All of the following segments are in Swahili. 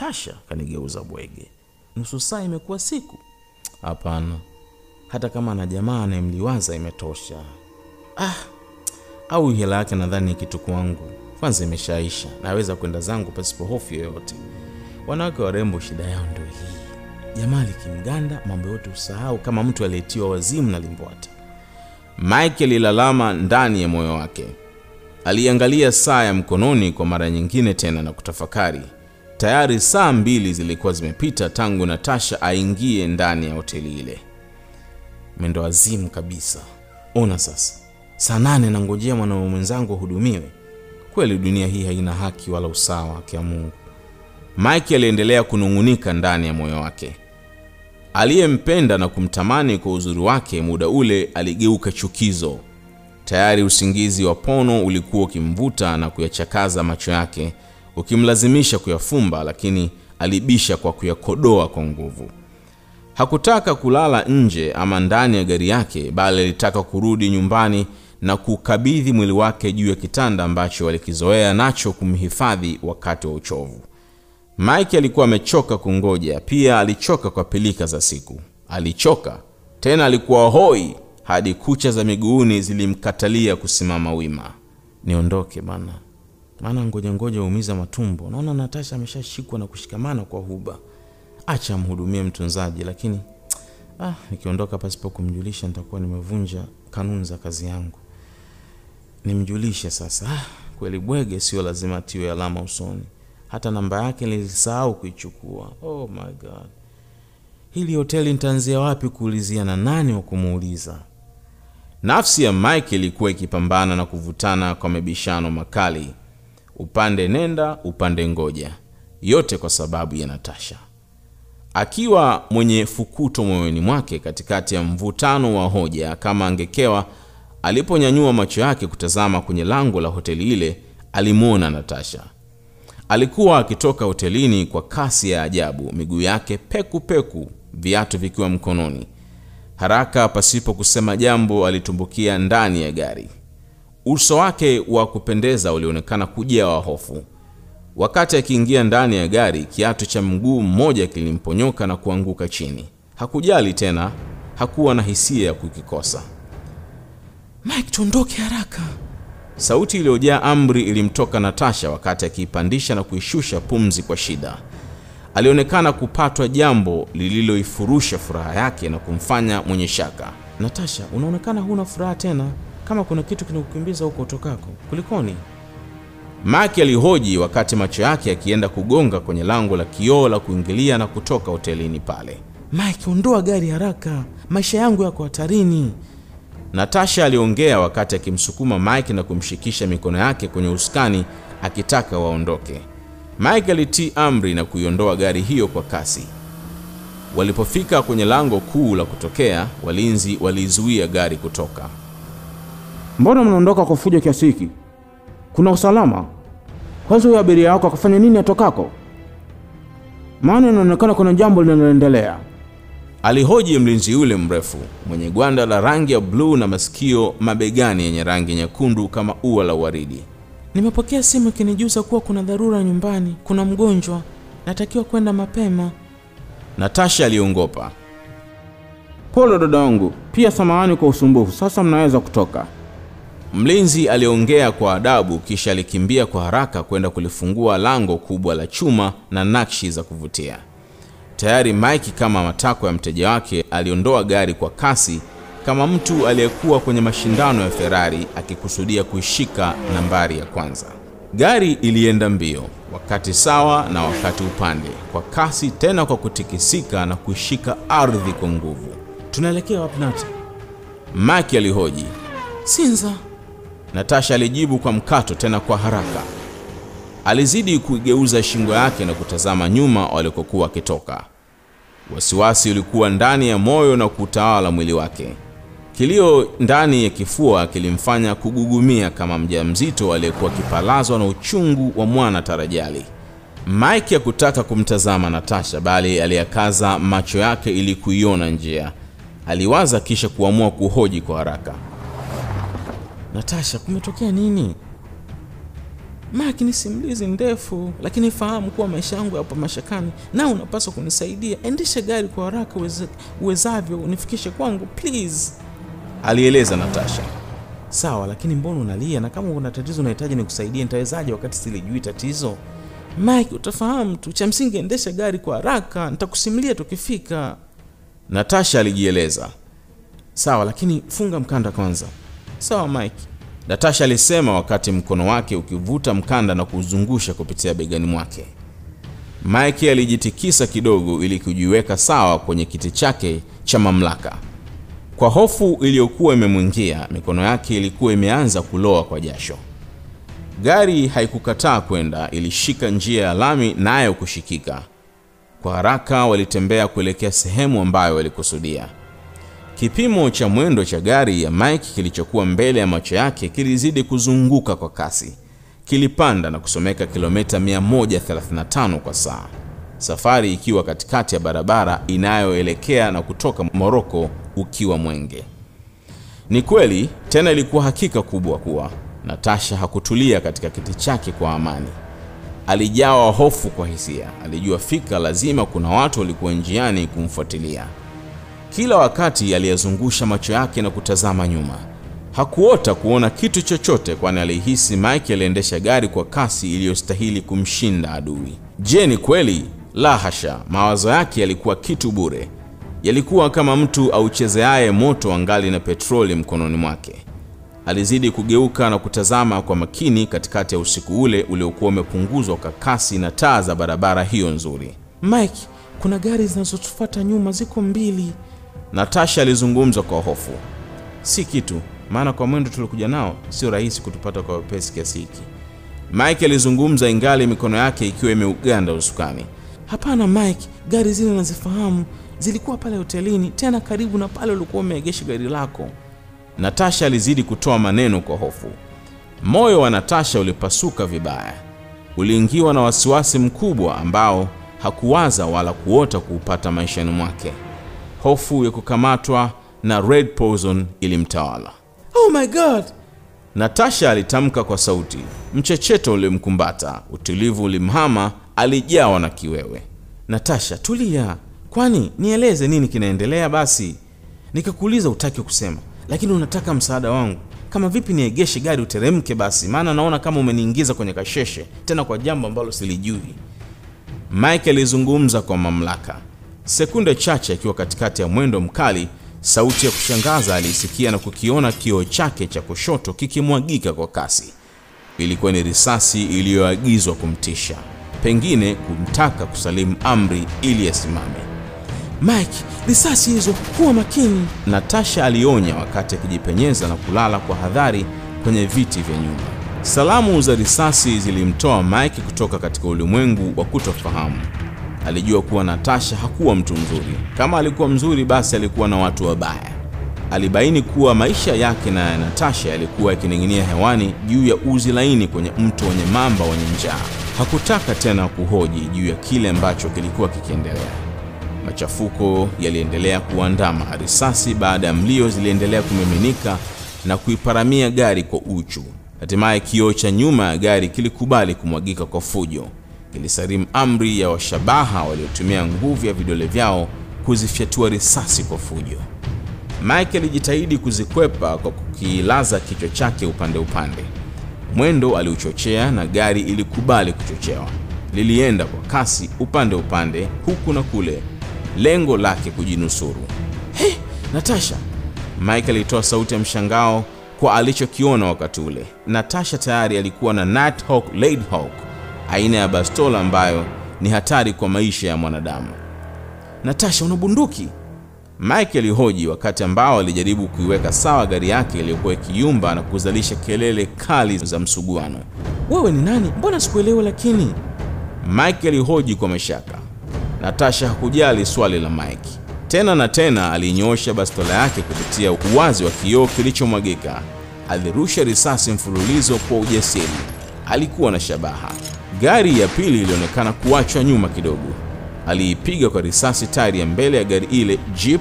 Natasha kanigeuza bwege. Nusu saa imekuwa siku? Hapana, hata kama na jamaa anayemliwaza imetosha. Ah, au hela yake nadhani ni kitu kwangu. Kwanza imeshaisha, naweza kwenda zangu pasipo hofu yoyote. Wanawake warembo, shida yao ndio hii. Jamaa likimganda mambo yote usahau, kama mtu aliyetiwa wazimu na limbwata. Mike alilalama ndani ya moyo wake. Aliangalia saa ya mkononi kwa mara nyingine tena na kutafakari. Tayari saa mbili zilikuwa zimepita tangu Natasha aingie ndani ya hoteli ile. Mwendo wazimu kabisa. Ona sasa, saa nane nangojea mwanaume mwenzangu ahudumiwe. Kweli dunia hii haina haki wala usawa, haki ya Mungu. Mike aliendelea kunung'unika ndani ya moyo wake. Aliyempenda na kumtamani kwa uzuri wake muda ule aligeuka chukizo. Tayari usingizi wa pono ulikuwa ukimvuta na kuyachakaza macho yake, ukimlazimisha kuyafumba, lakini alibisha kwa kuyakodoa kwa nguvu. Hakutaka kulala nje ama ndani ya gari yake, bali alitaka kurudi nyumbani na kukabidhi mwili wake juu ya kitanda ambacho walikizoea nacho kumhifadhi wakati wa uchovu. Mike alikuwa amechoka kungoja, pia alichoka kwa pilika za siku. Alichoka tena, alikuwa hoi hadi kucha za miguuni zilimkatalia kusimama wima. Niondoke bana, maana ngoja ngoja matumbo. Naona Natasha ameshashikwa na kushikamana kwa huba. Acha amhudumie mtunzaji, lakini ah, nikiondoka pasipo kumjulisha nitakuwa nimevunja kanuni za kazi yangu. Nimjulishe sasa. Ah, kweli bwege sio lazima atiwe alama usoni. Hata namba yake nilisahau kuichukua. Oh my god, hili hoteli nitaanzia wapi kuulizia na nani wa kumuuliza? Nafsi ya Mike ilikuwa ikipambana na kuvutana kwa mabishano makali, upande nenda upande ngoja, yote kwa sababu ya Natasha. Akiwa mwenye fukuto moyoni mwake katikati ya mvutano wa hoja kama angekewa, aliponyanyua macho yake kutazama kwenye lango la hoteli ile, alimwona Natasha. Alikuwa akitoka hotelini kwa kasi ya ajabu, miguu yake peku peku, viatu vikiwa mkononi. Haraka pasipo kusema jambo, alitumbukia ndani ya gari. Uso wake wa kupendeza ulionekana kujawa hofu. Wakati akiingia ndani ya gari, kiatu cha mguu mmoja kilimponyoka na kuanguka chini. Hakujali tena, hakuwa na hisia ya kukikosa. Mike, tuondoke haraka! Sauti iliyojaa amri ilimtoka Natasha wakati akiipandisha na kuishusha pumzi kwa shida. Alionekana kupatwa jambo lililoifurusha furaha yake na kumfanya mwenye shaka. Natasha, unaonekana huna furaha tena, kama kuna kitu kinakukimbiza huko utokako. Kulikoni? Maki alihoji wakati macho yake akienda kugonga kwenye lango la kioo la kuingilia na kutoka hotelini pale. Mike, ondoa gari haraka, maisha yangu yako hatarini. Natasha aliongea wakati akimsukuma Mike na kumshikisha mikono yake kwenye usukani akitaka waondoke. Mike alitii amri na kuiondoa gari hiyo kwa kasi. Walipofika kwenye lango kuu la kutokea, walinzi walizuia gari kutoka. Mbona mnaondoka kwa fujo kiasi hiki? Kuna usalama? Kwanza huyo abiria wako akafanya nini atokako? Maana inaonekana kuna jambo linaloendelea. Alihoji mlinzi yule mrefu mwenye gwanda la rangi ya bluu na masikio mabegani yenye rangi nyekundu kama ua la waridi. Nimepokea simu ikinijuza kuwa kuna dharura nyumbani, kuna mgonjwa, natakiwa kwenda mapema. Natasha aliongopa. Pole dada wangu, pia samahani kwa usumbufu. Sasa mnaweza kutoka. Mlinzi aliongea kwa adabu, kisha alikimbia kwa haraka kwenda kulifungua lango kubwa la chuma na nakshi za kuvutia. Tayari Mike kama matakwa ya mteja wake aliondoa gari kwa kasi kama mtu aliyekuwa kwenye mashindano ya Ferrari akikusudia kuishika nambari ya kwanza. Gari ilienda mbio, wakati sawa na wakati upande, kwa kasi tena kwa kutikisika na kuishika ardhi kwa nguvu. Tunaelekea wapi Nata? Mike alihoji. Sinza. Natasha alijibu kwa mkato tena kwa haraka. Alizidi kuigeuza shingo yake na kutazama nyuma walikokuwa wakitoka. Wasiwasi ulikuwa ndani ya moyo na kutawala mwili wake. Kilio ndani ya kifua kilimfanya kugugumia kama mjamzito aliyekuwa akipalazwa na uchungu wa mwana tarajali. Mike hakutaka kumtazama Natasha, bali aliyakaza macho yake ili kuiona njia. Aliwaza kisha kuamua kuhoji kwa haraka. Natasha, kumetokea nini? Mike, ni simulizi ndefu, lakini fahamu kuwa maisha yangu yapo mashakani na unapaswa kunisaidia. Endesha gari kwa haraka uwezavyo, unifikishe kwangu please, alieleza Natasha. Sawa, lakini mbona unalia? Na kama kuna tatizo unahitaji nikusaidie, nitawezaje wakati silijui tatizo? Mike, utafahamu tu, cha msingi endesha gari kwa haraka, nitakusimulia tukifika. Natasha alijieleza. Sawa, lakini funga mkanda kwanza. Sawa Mike, Natasha alisema wakati mkono wake ukivuta mkanda na kuuzungusha kupitia begani mwake. Mike alijitikisa kidogo ili kujiweka sawa kwenye kiti chake cha mamlaka. Kwa hofu iliyokuwa imemwingia, mikono yake ilikuwa imeanza kuloa kwa jasho. Gari haikukataa kwenda, ilishika njia ya lami nayo kushikika. Kwa haraka walitembea kuelekea sehemu ambayo walikusudia. Kipimo cha mwendo cha gari ya Mike kilichokuwa mbele ya macho yake kilizidi kuzunguka kwa kasi. Kilipanda na kusomeka kilomita 135 kwa saa, safari ikiwa katikati ya barabara inayoelekea na kutoka Moroko ukiwa mwenge. Ni kweli tena, ilikuwa hakika kubwa kuwa Natasha hakutulia katika kiti chake kwa amani. Alijawa hofu kwa hisia. Alijua fika lazima kuna watu walikuwa njiani kumfuatilia. Kila wakati aliyazungusha macho yake na kutazama nyuma. Hakuota kuona kitu chochote, kwani alihisi Mike aliendesha gari kwa kasi iliyostahili kumshinda adui. Je, ni kweli? La hasha, mawazo yake yalikuwa kitu bure. Yalikuwa kama mtu auchezeaye moto angali na petroli mkononi mwake. Alizidi kugeuka na kutazama kwa makini katikati ya usiku ule uliokuwa umepunguzwa kwa kasi na taa za barabara hiyo nzuri. Mike, kuna gari zinazotufuata nyuma, ziko mbili. Natasha alizungumza kwa hofu. Si kitu, maana kwa mwendo tuliokuja nao sio rahisi kutupata kwa wepesi kiasi hiki. Mike alizungumza ingali mikono yake ikiwa imeuganda usukani. Hapana Mike, gari zile nazifahamu, zilikuwa pale hotelini, tena karibu na pale ulikuwa umeegesha gari lako. Natasha alizidi kutoa maneno kwa hofu. Moyo wa Natasha ulipasuka vibaya, uliingiwa na wasiwasi mkubwa ambao hakuwaza wala kuota kuupata maishani mwake. Hofu ya kukamatwa na red poison ilimtawala. Oh my God! Natasha alitamka kwa sauti. Mchecheto ulimkumbata, utulivu ulimhama, alijawa na kiwewe. Natasha, tulia. Kwani nieleze nini kinaendelea basi? Nikakuuliza utaki kusema, lakini unataka msaada wangu. Kama vipi niegeshe gari uteremke basi, maana naona kama umeniingiza kwenye kasheshe, tena kwa jambo ambalo silijui. Mike alizungumza kwa mamlaka. Sekunde chache akiwa katikati ya mwendo mkali, sauti ya kushangaza aliisikia na kukiona kioo chake cha kushoto kikimwagika kwa kasi. Ilikuwa ni risasi iliyoagizwa kumtisha, pengine kumtaka kusalimu amri ili asimame. Mike, risasi hizo, kuwa makini, Natasha alionya wakati akijipenyeza na kulala kwa hadhari kwenye viti vya nyuma. Salamu za risasi zilimtoa Mike kutoka katika ulimwengu wa kutofahamu. Alijua kuwa Natasha hakuwa mtu mzuri. Kama alikuwa mzuri, basi alikuwa na watu wabaya. Alibaini kuwa maisha yake na ya Natasha yalikuwa yakining'inia hewani juu ya uzi laini kwenye mto wenye mamba wenye njaa. Hakutaka tena kuhoji juu ya kile ambacho kilikuwa kikiendelea. Machafuko yaliendelea kuandama. Risasi baada ya mlio ziliendelea kumiminika na kuiparamia gari kwa uchu. Hatimaye kioo cha nyuma ya gari kilikubali kumwagika kwa fujo. Kilisalimu amri ya washabaha waliotumia nguvu ya vidole vyao kuzifyatua risasi kwa fujo. Mike alijitahidi kuzikwepa kwa kukilaza kichwa chake upande upande. Mwendo aliuchochea na gari ilikubali kuchochewa. Lilienda kwa kasi upande upande, huku na kule, lengo lake kujinusuru. Hey, Natasha! Mike alitoa sauti ya mshangao kwa alichokiona wakati ule. Natasha tayari alikuwa na Nighthawk Ladyhawk, aina ya bastola ambayo ni hatari kwa maisha ya mwanadamu. Natasha, una bunduki? Mike alihoji wakati ambao alijaribu kuiweka sawa gari yake iliyokuwa ikiyumba na kuzalisha kelele kali za msuguano. Wewe ni nani? Mbona sikuelewe? lakini? Mike alihoji kwa mashaka. Natasha hakujali swali la Mike. Tena na tena alinyoosha bastola yake kupitia uwazi wa kioo kilichomwagika. Alirusha risasi mfululizo kwa ujasiri. Alikuwa na shabaha. Gari ya pili ilionekana kuachwa nyuma kidogo. Aliipiga kwa risasi tairi ya mbele ya gari ile. Jeep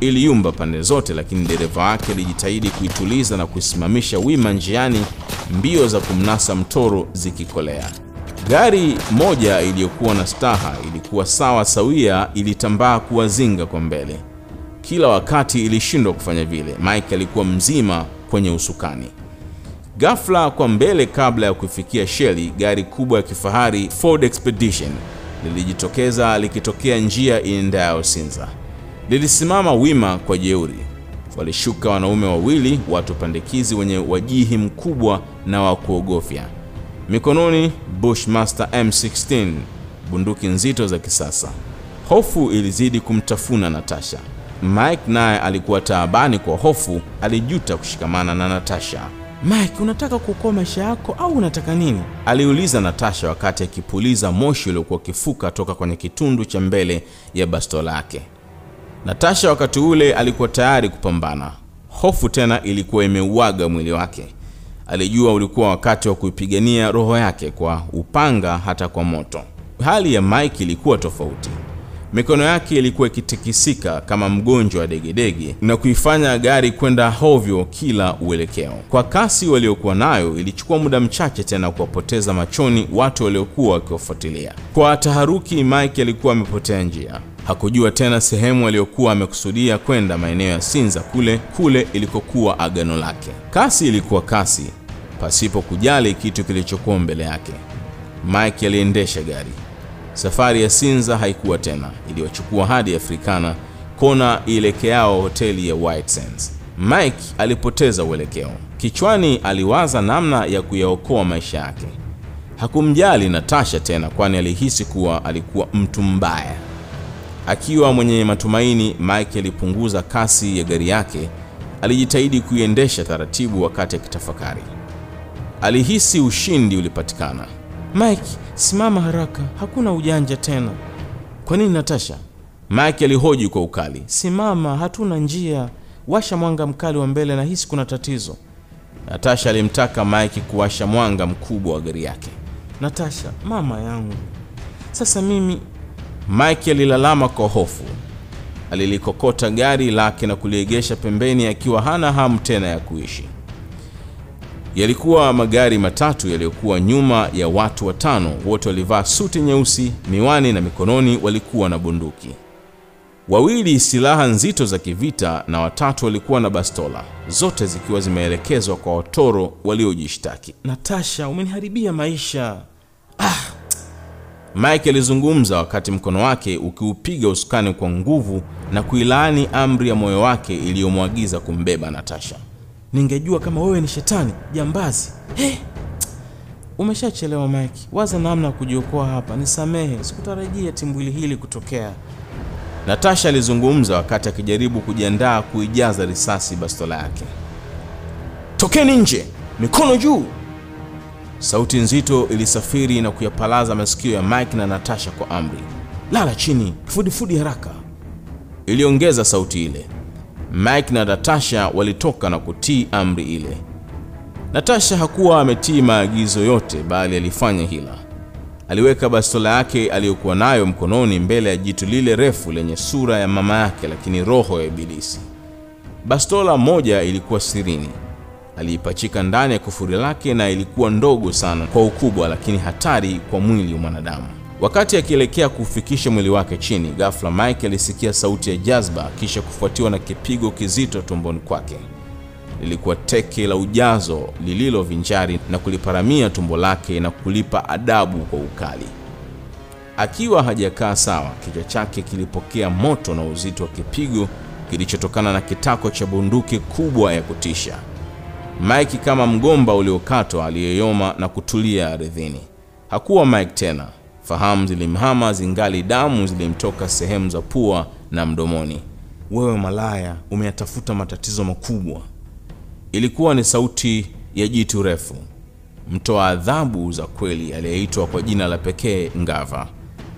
iliyumba pande zote, lakini dereva wake alijitahidi kuituliza na kuisimamisha wima njiani mbio za kumnasa mtoro zikikolea. Gari moja iliyokuwa na staha ilikuwa sawa sawia, ilitambaa kuwazinga kwa mbele. Kila wakati ilishindwa kufanya vile. Mike alikuwa mzima kwenye usukani. Ghafla kwa mbele, kabla ya kuifikia Shelly, gari kubwa ya kifahari Ford Expedition lilijitokeza likitokea njia iendayo Sinza. Lilisimama wima kwa jeuri. Walishuka wanaume wawili, watu pandikizi wenye wajihi mkubwa na wa kuogofya, mikononi Bushmaster M16, bunduki nzito za kisasa. Hofu ilizidi kumtafuna Natasha. Mike naye alikuwa taabani kwa hofu, alijuta kushikamana na Natasha. Mike, unataka kuokoa maisha yako au unataka nini? aliuliza Natasha wakati akipuliza moshi uliokuwa ukifuka toka kwenye kitundu cha mbele ya bastola lake. Natasha wakati ule alikuwa tayari kupambana. Hofu tena ilikuwa imeuaga mwili wake. Alijua ulikuwa wakati wa kuipigania roho yake kwa upanga, hata kwa moto. Hali ya Mike ilikuwa tofauti. Mikono yake ilikuwa ikitikisika kama mgonjwa wa degedege na kuifanya gari kwenda hovyo kila uelekeo. Kwa kasi waliokuwa nayo, ilichukua muda mchache tena kuwapoteza machoni watu waliokuwa wakiwafuatilia. Kwa taharuki, Mike alikuwa amepotea njia. Hakujua tena sehemu aliyokuwa amekusudia kwenda, maeneo ya Sinza kule kule ilikokuwa agano lake. Kasi ilikuwa kasi, pasipo kujali kitu kilichokuwa mbele yake. Mike aliendesha gari. Safari ya Sinza haikuwa tena, iliyochukua hadi Afrikana, kona ielekeao hoteli ya White Sands. Mike alipoteza uelekeo. Kichwani aliwaza namna ya kuyaokoa maisha yake. Hakumjali Natasha tena, kwani alihisi kuwa alikuwa mtu mbaya. Akiwa mwenye matumaini, Mike alipunguza kasi ya gari yake. Alijitahidi kuiendesha taratibu wakati akitafakari. Alihisi ushindi ulipatikana. Mike, simama haraka, hakuna ujanja tena. Kwa nini Natasha? Mike alihoji kwa ukali. Simama, hatuna njia. Washa mwanga mkali wa mbele, na hisi kuna tatizo. Natasha alimtaka Mike kuwasha mwanga mkubwa wa gari yake. Natasha, mama yangu, sasa mimi Mike alilalama kwa hofu. Alilikokota gari lake na kuliegesha pembeni akiwa hana hamu tena ya kuishi. Yalikuwa magari matatu yaliyokuwa nyuma ya watu watano. Wote walivaa suti nyeusi, miwani na mikononi walikuwa na bunduki. Wawili silaha nzito za kivita na watatu walikuwa na bastola, zote zikiwa zimeelekezwa kwa watoro waliojishtaki. Natasha, umeniharibia maisha. Mike alizungumza wakati mkono wake ukiupiga usukani kwa nguvu na kuilaani amri ya moyo wake iliyomwagiza kumbeba Natasha. Ningejua kama wewe ni shetani jambazi. Hey! Umeshachelewa Mike, waza namna ya kujiokoa hapa. Nisamehe, sikutarajia timbwili hili kutokea. Natasha alizungumza wakati akijaribu kujiandaa kuijaza risasi bastola yake. Tokeni nje, mikono juu! Sauti nzito ilisafiri na kuyapalaza masikio ya Mike na Natasha kwa amri. Lala chini, fudifudi haraka, iliongeza sauti ile. Mike na Natasha walitoka na kutii amri ile. Natasha hakuwa ametii maagizo yote, bali alifanya hila. Aliweka bastola yake aliyokuwa nayo mkononi mbele ya jitu lile refu lenye sura ya mama yake, lakini roho ya Ibilisi. Bastola moja ilikuwa sirini, aliipachika ndani ya kufuri lake, na ilikuwa ndogo sana kwa ukubwa, lakini hatari kwa mwili wa mwanadamu. Wakati akielekea kuufikisha mwili wake chini, ghafla Mike alisikia sauti ya jazba, kisha kufuatiwa na kipigo kizito tumboni kwake. Lilikuwa teke la ujazo lililovinjari na kuliparamia tumbo lake na kulipa adabu kwa ukali. Akiwa hajakaa sawa, kichwa chake kilipokea moto na uzito wa kipigo kilichotokana na kitako cha bunduki kubwa ya kutisha. Mike kama mgomba uliokatwa aliyeyoma na kutulia ardhini. Hakuwa Mike tena. Fahamu zilimhama, zingali damu zilimtoka sehemu za pua na mdomoni. Wewe malaya, umeyatafuta matatizo makubwa. Ilikuwa ni sauti ya jitu refu, mtoa adhabu za kweli aliyeitwa kwa jina la pekee Ngava.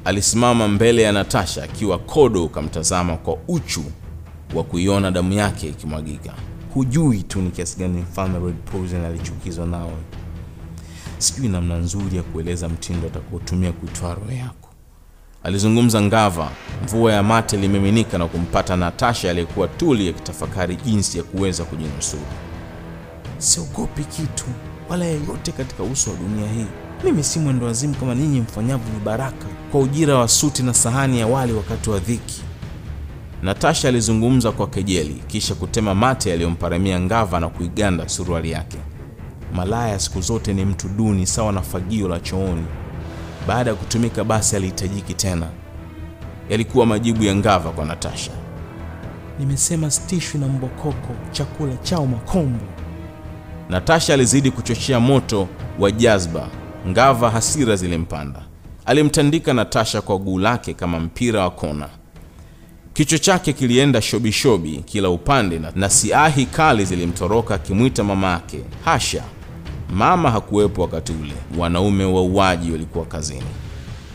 Alisimama mbele ya Natasha akiwa kodo, ukamtazama kwa uchu wa kuiona damu yake ikimwagika. Hujui tu ni kiasi gani mfalme Red Poison alichukizwa nawe. Sijui namna nzuri ya kueleza mtindo atakaotumia kuitwaa roho yako. Alizungumza Ngava. Mvua ya mate limiminika na kumpata Natasha aliyekuwa tuli akitafakari jinsi ya kuweza kujinusuru. Siogopi kitu, wala yeyote katika uso wa dunia hii. Mimi si mwendo wazimu kama ninyi mfanyavyo vibaraka kwa ujira wa suti na sahani ya wali wakati wa dhiki. Natasha alizungumza kwa kejeli, kisha kutema mate yaliyomparamia ngava na kuiganda suruali yake. Malaya siku zote ni mtu duni, sawa na fagio la chooni. Baada ya kutumika, basi alihitajiki tena. Yalikuwa majibu ya ngava kwa Natasha. Nimesema sitishwi na mbokoko, chakula chao makombo. Natasha alizidi kuchochea moto wa jazba. Ngava hasira zilimpanda, alimtandika Natasha kwa guu lake kama mpira wa kona. Kichwa chake kilienda shobishobi kila upande na, na siahi kali zilimtoroka akimwita mama yake. Hasha, mama hakuwepo wakati ule, wanaume wauaji walikuwa kazini.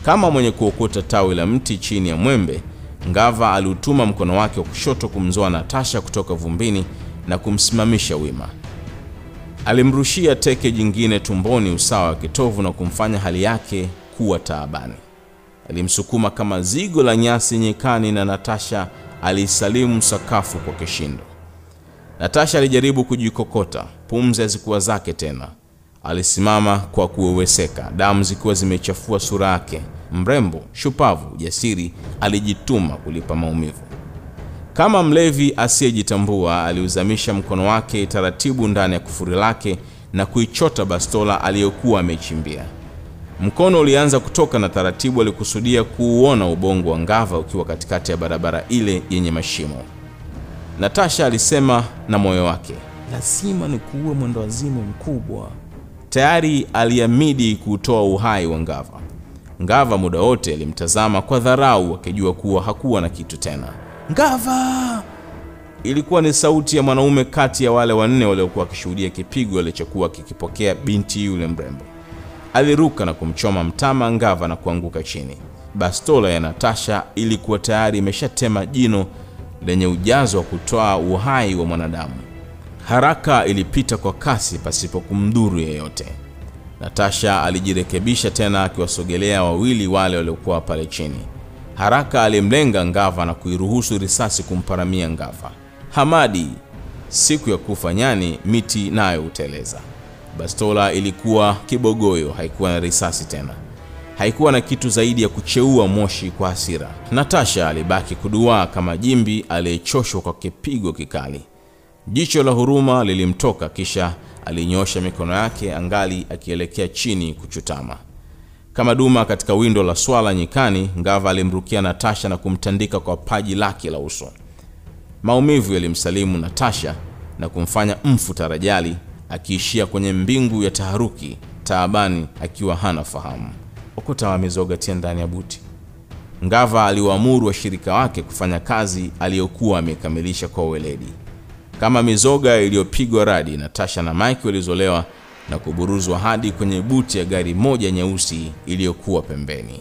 Kama mwenye kuokota tawi la mti chini ya mwembe, Ngava aliutuma mkono wake wa kushoto kumzoa Natasha kutoka vumbini na kumsimamisha wima. Alimrushia teke jingine tumboni usawa wa kitovu na kumfanya hali yake kuwa taabani. Alimsukuma kama zigo la nyasi nyekani na Natasha aliisalimu sakafu kwa kishindo. Natasha alijaribu kujikokota, pumzi hazikuwa zake tena. Alisimama kwa kuweweseka, damu zikiwa zimechafua sura yake. Mrembo, shupavu, jasiri, alijituma kulipa maumivu. Kama mlevi asiyejitambua, aliuzamisha mkono wake taratibu ndani ya kufuri lake na kuichota bastola aliyokuwa ameichimbia. Mkono ulianza kutoka na taratibu alikusudia kuuona ubongo wa Ngava ukiwa katikati ya barabara ile yenye mashimo. Natasha alisema na moyo wake, lazima nikuue mwendo wazimu mkubwa. Tayari aliamidi kutoa uhai wa Ngava. Ngava muda wote alimtazama kwa dharau, akijua kuwa hakuwa na kitu tena. Ngava! Ilikuwa ni sauti ya mwanaume kati ya wale wanne waliokuwa wakishuhudia kipigo alichokuwa kikipokea binti yule mrembo. Aliruka na kumchoma mtama Ngava na kuanguka chini. Bastola ya Natasha ilikuwa tayari imeshatema jino lenye ujazo wa kutoa uhai wa mwanadamu. Haraka ilipita kwa kasi pasipo kumdhuru yeyote. Natasha alijirekebisha tena, akiwasogelea wawili wale waliokuwa pale chini. Haraka alimlenga Ngava na kuiruhusu risasi kumparamia Ngava. Hamadi, siku ya kufa nyani, miti nayo huteleza. Bastola ilikuwa kibogoyo, haikuwa na risasi tena, haikuwa na kitu zaidi ya kucheua moshi kwa hasira. Natasha alibaki kuduaa kama jimbi aliyechoshwa kwa kipigo kikali. Jicho la huruma lilimtoka, kisha alinyosha mikono yake angali akielekea chini kuchutama kama duma katika windo la swala nyikani. Ngava alimrukia Natasha na kumtandika kwa paji lake la uso. Maumivu yalimsalimu Natasha na kumfanya mfu tarajali, akiishia kwenye mbingu ya taharuki, taabani, akiwa hana fahamu. Okota wa tia ndani ya buti. Ngava aliwaamuru washirika wake kufanya kazi aliyokuwa amekamilisha kwa weledi. Kama mizoga iliyopigwa radi, Natasha na Mike walizolewa na kuburuzwa hadi kwenye buti ya gari moja nyeusi iliyokuwa pembeni.